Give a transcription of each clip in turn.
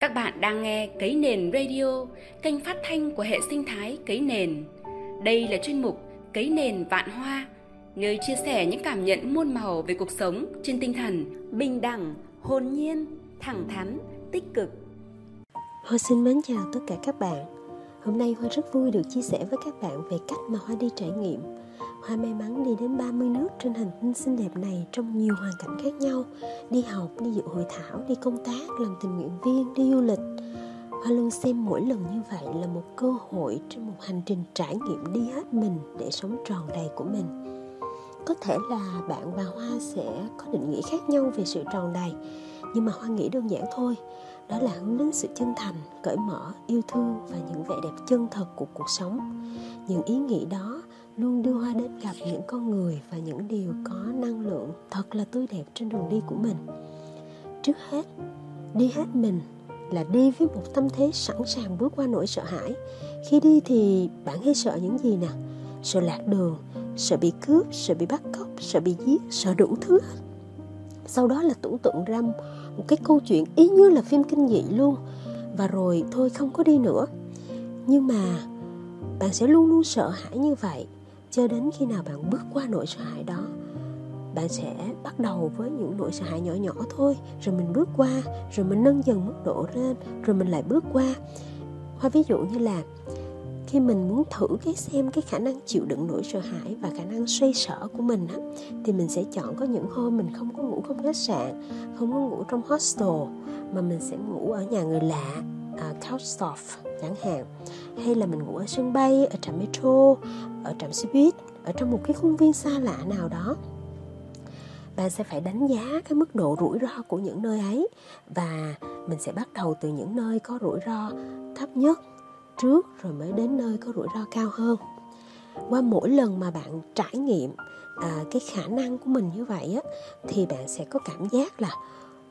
Các bạn đang nghe Cấy Nền Radio, kênh phát thanh của hệ sinh thái Cấy Nền. Đây là chuyên mục Cấy Nền Vạn Hoa, nơi chia sẻ những cảm nhận muôn màu về cuộc sống trên tinh thần bình đẳng, hồn nhiên, thẳng thắn, tích cực. Hoa xin mến chào tất cả các bạn. Hôm nay Hoa rất vui được chia sẻ với các bạn về cách mà Hoa đi trải nghiệm Hoa may mắn đi đến 30 nước trên hành tinh xinh đẹp này trong nhiều hoàn cảnh khác nhau. Đi học, đi dự hội thảo, đi công tác, làm tình nguyện viên, đi du lịch. Hoa luôn xem mỗi lần như vậy là một cơ hội trên một hành trình trải nghiệm đi hết mình để sống tròn đầy của mình. Có thể là bạn và Hoa sẽ có định nghĩa khác nhau về sự tròn đầy Nhưng mà Hoa nghĩ đơn giản thôi. Đó là hướng đến sự chân thành, cởi mở, yêu thương và những vẻ đẹp chân thật của cuộc sống. Những ý nghĩ đó luôn đưa hoa đến gặp những con người và những điều có năng lượng thật là tươi đẹp trên đường đi của mình. Trước hết, đi hết mình là đi với một tâm thế sẵn sàng bước qua nỗi sợ hãi. Khi đi thì bạn hay sợ những gì nè sợ lạc đường, sợ bị cướp, sợ bị bắt cóc, sợ bị giết, sợ đủ thứ sau đó là tưởng tượng ra một cái câu chuyện ý như là phim kinh dị luôn. Và rồi thôi không có đi nữa. Nhưng mà bạn sẽ luôn luôn sợ hãi như vậy cho đến khi nào bạn bước qua nỗi sợ hãi đó bạn sẽ bắt đầu với những nỗi sợ hãi nhỏ nhỏ thôi. Rồi mình bước qua rồi mình nâng dần mức độ lên rồi mình lại bước qua. Hoa ví dụ như là khi mình muốn thử cái xem cái khả năng chịu đựng nỗi sợ hãi và khả năng xoay sở của mình á, thì mình sẽ chọn có những hôm mình không có ngủ không khách sạn không có ngủ trong hostel mà mình sẽ ngủ ở nhà người lạ à, uh, couchsurf chẳng hạn. Hay là mình ngủ ở sân bay ở trạm metro ở trạm xe buýt ở trong một cái khuôn viên xa lạ nào đó. Bạn sẽ phải đánh giá cái mức độ rủi ro của những nơi ấy và mình sẽ bắt đầu từ những nơi có rủi ro thấp nhất trước rồi mới đến nơi có rủi ro cao hơn. Qua mỗi lần mà bạn trải nghiệm à, cái khả năng của mình như vậy á thì bạn sẽ có cảm giác là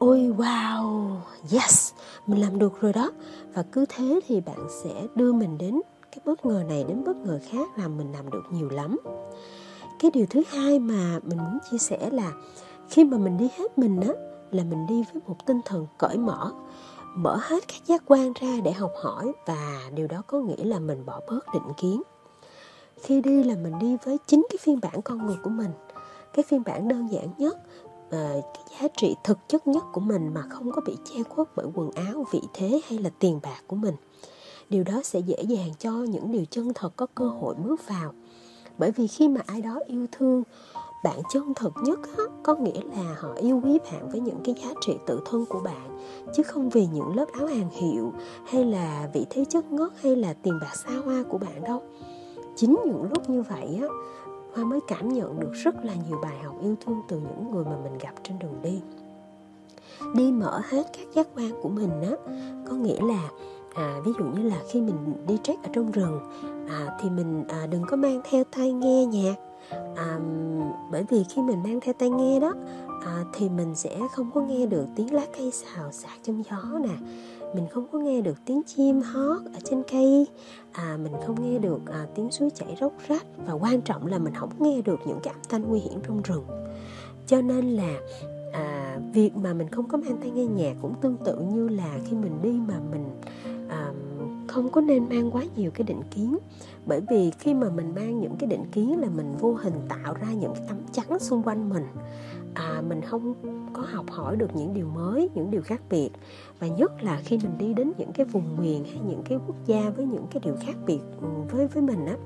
ôi, wow. Yes, mình làm được rồi đó. Và cứ thế thì bạn sẽ đưa mình đến cái bất ngờ này đến bất ngờ khác làm mình làm được nhiều lắm. Cái điều thứ hai mà mình muốn chia sẻ là khi mà mình đi hết mình á, là mình đi với một tinh thần cởi mở. Mở hết các giác quan ra để học hỏi và điều đó có nghĩa là mình bỏ bớt định kiến. Khi đi là mình đi với chính cái phiên bản con người của mình. Cái phiên bản đơn giản nhất uh, cái giá trị thực chất nhất của mình mà không có bị che khuất bởi quần áo vị thế hay là tiền bạc của mình. Điều đó sẽ dễ dàng cho những điều chân thật có cơ hội bước vào. Bởi vì khi mà ai đó yêu thương bạn chân thật nhất á, có nghĩa là họ yêu quý bạn với những cái giá trị tự thân của bạn chứ không vì những lớp áo hàng hiệu hay là vị thế chất ngất hay là tiền bạc xa hoa của bạn đâu. Chính những lúc như vậy á hoa mới cảm nhận được rất là nhiều bài học yêu thương từ những người mà mình gặp trên đường đi. Đi mở hết các giác quan của mình á có nghĩa là à, ví dụ như là khi mình đi trek ở trong rừng à, thì mình à, đừng có mang theo tai nghe nhạc à, bởi vì khi mình mang theo tai nghe đó à, thì mình sẽ không có nghe được tiếng lá cây xào xạc trong gió nè mình không có nghe được tiếng chim hót ở trên cây. À, mình không nghe được à, tiếng suối chảy róc rách. Và quan trọng là mình không nghe được những cái âm thanh nguy hiểm trong rừng. Cho nên là à, việc mà mình không có mang tai nghe nhạc cũng tương tự như là khi mình đi mà mình à, không có nên mang quá nhiều cái định kiến. Bởi vì khi mà mình mang những cái định kiến là mình vô hình tạo ra những cái tấm chắn xung quanh mình. À, mình không có học hỏi được những điều mới những điều khác biệt. Và nhất là khi mình đi đến những cái vùng miền hay những cái quốc gia với những cái điều khác biệt ừ, với với mình á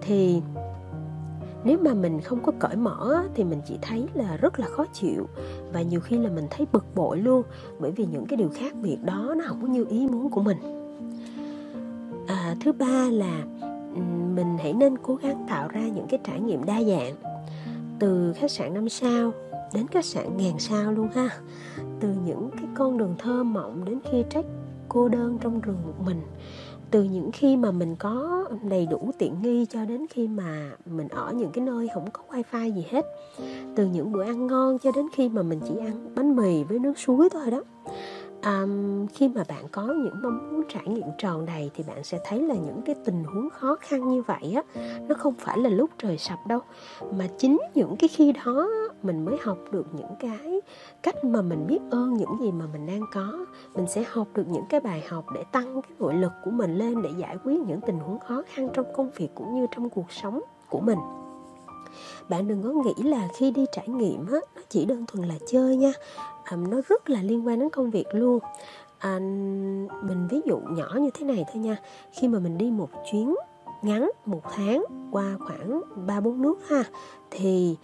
thì nếu mà mình không có cởi mở thì mình chỉ thấy là rất là khó chịu. Và nhiều khi là mình thấy bực bội luôn bởi vì những cái điều khác biệt đó nó không có như ý muốn của mình à, thứ ba là mình hãy nên cố gắng tạo ra những cái trải nghiệm đa dạng. Từ khách sạn năm sao đến khách sạn ngàn sao luôn ha. Từ những cái con đường thơ mộng đến khi trách cô đơn trong rừng một mình. Từ những khi mà mình có đầy đủ tiện nghi cho đến khi mà mình ở những cái nơi không có wifi gì hết. Từ những bữa ăn ngon cho đến khi mà mình chỉ ăn bánh mì với nước suối thôi đó um, khi mà bạn có những mong muốn trải nghiệm tròn đầy thì bạn sẽ thấy là những cái tình huống khó khăn như vậy á nó không phải là lúc trời sập đâu. Mà chính những cái khi đó mình mới học được những cái cách mà mình biết ơn những gì mà mình đang có. Mình sẽ học được những cái bài học để tăng cái nội lực của mình lên để giải quyết những tình huống khó khăn trong công việc cũng như trong cuộc sống của mình. Bạn đừng có nghĩ là khi đi trải nghiệm á nó chỉ đơn thuần là chơi nha nó rất là liên quan đến công việc luôn. À, mình ví dụ nhỏ như thế này thôi nha. Khi mà mình đi một chuyến ngắn một tháng qua khoảng ba bốn nước ha thì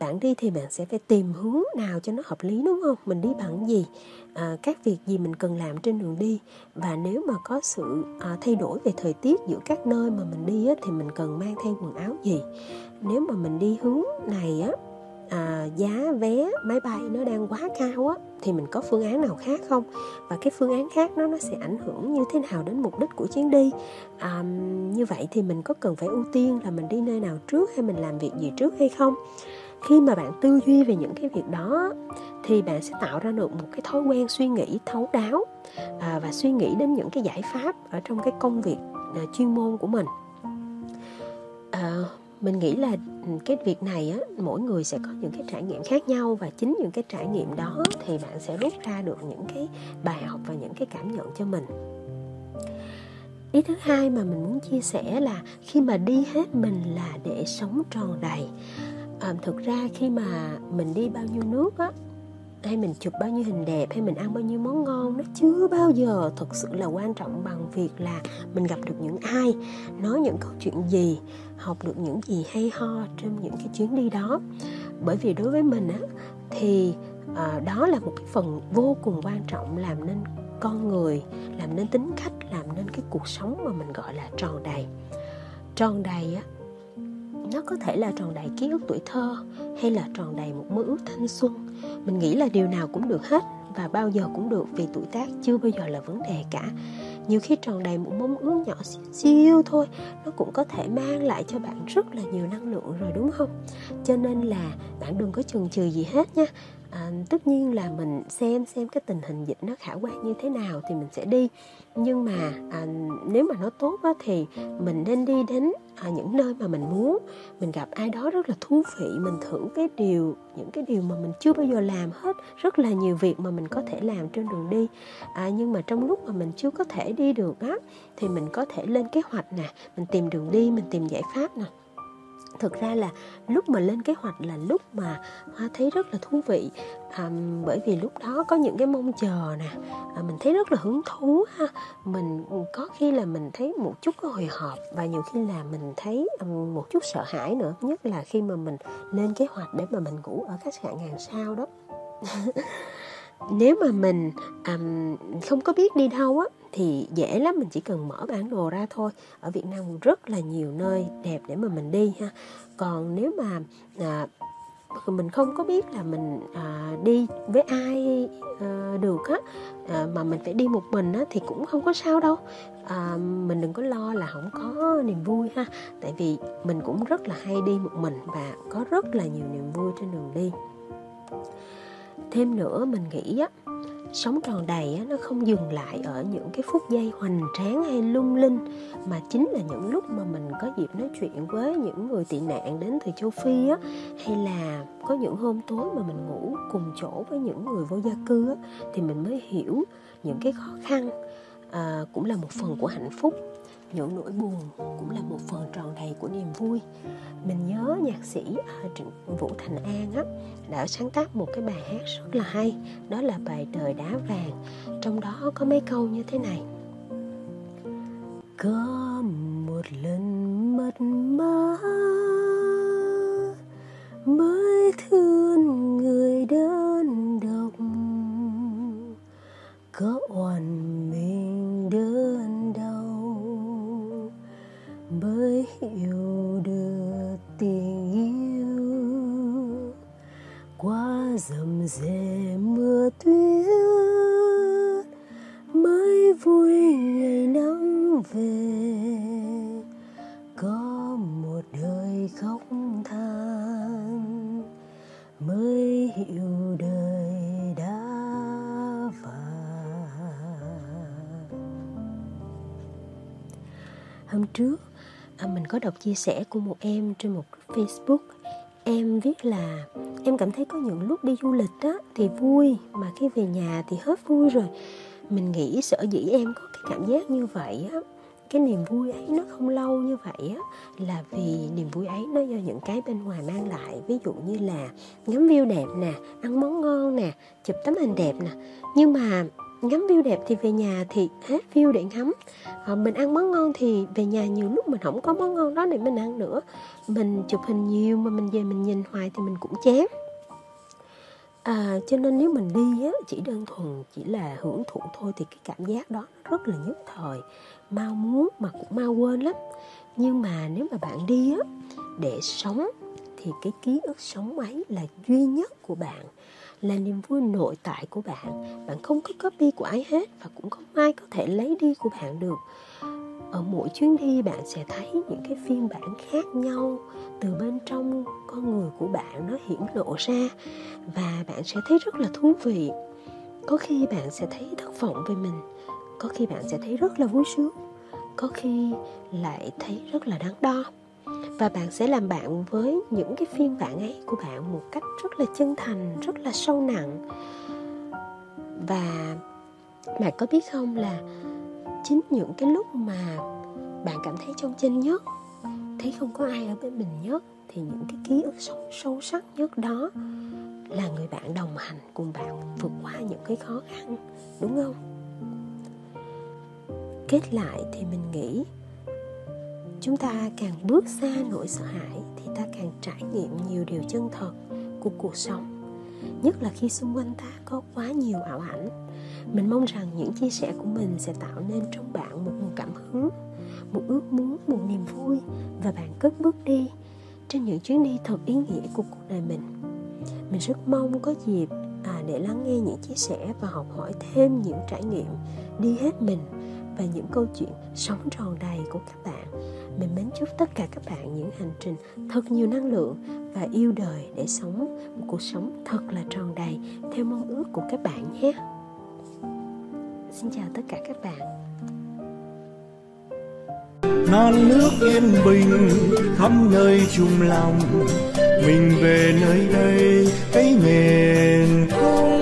bạn đi thì bạn sẽ phải tìm hướng nào cho nó hợp lý đúng không? Mình đi bằng gì? À, các việc gì mình cần làm trên đường đi? Và nếu mà có sự à, thay đổi về thời tiết giữa các nơi mà mình đi á, thì mình cần mang theo quần áo gì? Nếu mà mình đi hướng này á à, giá vé máy bay nó đang quá cao á thì mình có phương án nào khác không? Và cái phương án khác nó nó sẽ ảnh hưởng như thế nào đến mục đích của chuyến đi? À, như vậy thì mình có cần phải ưu tiên là mình đi nơi nào trước hay mình làm việc gì trước hay không? Khi mà bạn tư duy về những cái việc đó thì bạn sẽ tạo ra được một cái thói quen suy nghĩ thấu đáo à, và suy nghĩ đến những cái giải pháp ở trong cái công việc à, chuyên môn của mình. À, mình nghĩ là ừ, cái việc này á mỗi người sẽ có những cái trải nghiệm khác nhau và chính những cái trải nghiệm đó thì bạn sẽ rút ra được những cái bài học và những cái cảm nhận cho mình. Ý thứ hai mà mình muốn chia sẻ là khi mà đi hết mình là để sống tròn đầy. À, thực ra khi mà mình đi bao nhiêu nước á hay mình chụp bao nhiêu hình đẹp hay mình ăn bao nhiêu món ngon nó chưa bao giờ thực sự là quan trọng bằng việc là mình gặp được những ai nói những câu chuyện gì học được những gì hay ho trên những cái chuyến đi đó. Bởi vì đối với mình á thì à, đó là một cái phần vô cùng quan trọng làm nên con người làm nên tính cách làm nên cái cuộc sống mà mình gọi là tròn đầy. Tròn đầy á nó có thể là tròn đầy ký ức tuổi thơ hay là tròn đầy một mơ ước thanh xuân. Mình nghĩ là điều nào cũng được hết và bao giờ cũng được vì tuổi tác chưa bao giờ là vấn đề cả. Nhiều khi tròn đầy một mong ước nhỏ xíu, thôi nó cũng có thể mang lại cho bạn rất là nhiều năng lượng rồi đúng không? Cho nên là bạn đừng có chần chừ gì hết nha à, tất nhiên là mình xem xem cái tình hình dịch nó khả quan như thế nào thì mình sẽ đi. Nhưng mà à, nếu mà nó tốt á, thì mình nên đi đến à, những nơi mà mình muốn. Mình gặp ai đó rất là thú vị mình thử cái điều những cái điều mà mình chưa bao giờ làm hết rất là nhiều việc mà mình có thể làm trên đường đi. À, nhưng mà trong lúc mà mình chưa có thể đi được á thì mình có thể lên kế hoạch nè mình tìm đường đi mình tìm giải pháp nè thực ra là lúc mà lên kế hoạch là lúc mà hoa thấy rất là thú vị. À, bởi vì lúc đó có những cái mong chờ nè. À, mình thấy rất là hứng thú ha. Mình có khi là mình thấy một chút có hồi hộp và nhiều khi là mình thấy um, một chút sợ hãi nữa. Nhất là khi mà mình lên kế hoạch để mà mình ngủ ở khách sạn ngàn sao đó. Nếu mà mình um, không có biết đi đâu á thì dễ lắm mình chỉ cần mở bản đồ ra thôi. Ở Việt Nam rất là nhiều nơi đẹp để mà mình đi ha. Còn nếu mà à, mình không có biết là mình à, đi với ai à, được á à, mà mình phải đi một mình á thì cũng không có sao đâu. À, mình đừng có lo là không có niềm vui ha. Tại vì mình cũng rất là hay đi một mình và có rất là nhiều niềm vui trên đường đi. Thêm nữa mình nghĩ á sống tròn đầy nó không dừng lại ở những cái phút giây hoành tráng hay lung linh mà chính là những lúc mà mình có dịp nói chuyện với những người tị nạn đến từ châu phi á hay là có những hôm tối mà mình ngủ cùng chỗ với những người vô gia cư á thì mình mới hiểu những cái khó khăn à, cũng là một phần của hạnh phúc những nỗi buồn cũng là một phần tròn đầy của niềm vui. Mình nhớ nhạc sĩ à, Trịnh vũ thành an á, đã sáng tác một cái bài hát rất là hay, đó là bài đời đá vàng. Trong đó có mấy câu như thế này. Có qua rầm rề mưa tuyết mới vui ngày nắng về. Có một đời khóc than, mới hiểu đời đã vào hôm trước à, mình có đọc chia sẻ của một em trên một facebook. Em viết là em cảm thấy có những lúc đi du lịch á, thì vui, mà khi về nhà thì hết vui rồi. Mình nghĩ sợ dĩ em có cái cảm giác như vậy á, cái niềm vui ấy nó không lâu như vậy á, là vì niềm vui ấy nó do những cái bên ngoài mang lại. Ví dụ như là ngắm view đẹp nè, ăn món ngon nè, chụp tấm hình đẹp nè. Nhưng mà ngắm view đẹp thì về nhà thì hết view để ngắm. À, mình ăn món ngon thì về nhà nhiều lúc mình không có món ngon đó để mình ăn nữa. Mình chụp hình nhiều mà mình về mình nhìn hoài thì mình cũng chán. À, cho nên nếu mình đi á, chỉ đơn thuần chỉ là hưởng thụ thôi thì cái cảm giác đó rất là nhất thời. Mau muốn mà cũng mau quên lắm. Nhưng mà nếu mà bạn đi á để sống thì cái ký ức sống ấy là duy nhất của bạn, là niềm vui nội tại của bạn. Bạn không có copy của ai hết và cũng không ai có thể lấy đi của bạn được. Ở mỗi chuyến đi, bạn sẽ thấy những cái phiên bản khác nhau từ bên trong con người của bạn, nó hiển lộ ra và bạn sẽ thấy rất là thú vị. Có khi bạn sẽ thấy thất vọng về mình, có khi bạn sẽ thấy rất là vui sướng, có khi lại thấy rất là đáng đo và bạn sẽ làm bạn với những cái phiên bản ấy của bạn một cách rất là chân thành rất là sâu nặng. Và bạn có biết không là chính những cái lúc mà bạn cảm thấy trong chân nhất thấy không có ai ở bên mình nhất thì những cái ký ức sâu, sâu sắc nhất đó là người bạn đồng hành cùng bạn vượt qua những cái khó khăn đúng không? Kết lại thì mình nghĩ chúng ta càng bước xa nỗi sợ hãi thì ta càng trải nghiệm nhiều điều chân thật của cuộc sống. Nhất là khi xung quanh ta có quá nhiều ảo ảnh. Mình mong rằng những chia sẻ của mình sẽ tạo nên trong bạn một nguồn cảm hứng một ước muốn một niềm vui và bạn cất bước đi trên những chuyến đi thật ý nghĩa của cuộc đời mình. Mình rất mong có dịp à, để lắng nghe những chia sẻ và học hỏi thêm những trải nghiệm đi hết mình và những câu chuyện sống tròn đầy của các bạn. Mình mến chúc tất cả các bạn những hành trình thật nhiều năng lượng và yêu đời để sống một cuộc sống thật là tròn đầy theo mong ước của các bạn nhé. Xin chào tất cả các bạn. Non nước yên bình khắp nơi chung lòng, mình về nơi đây, cái miền không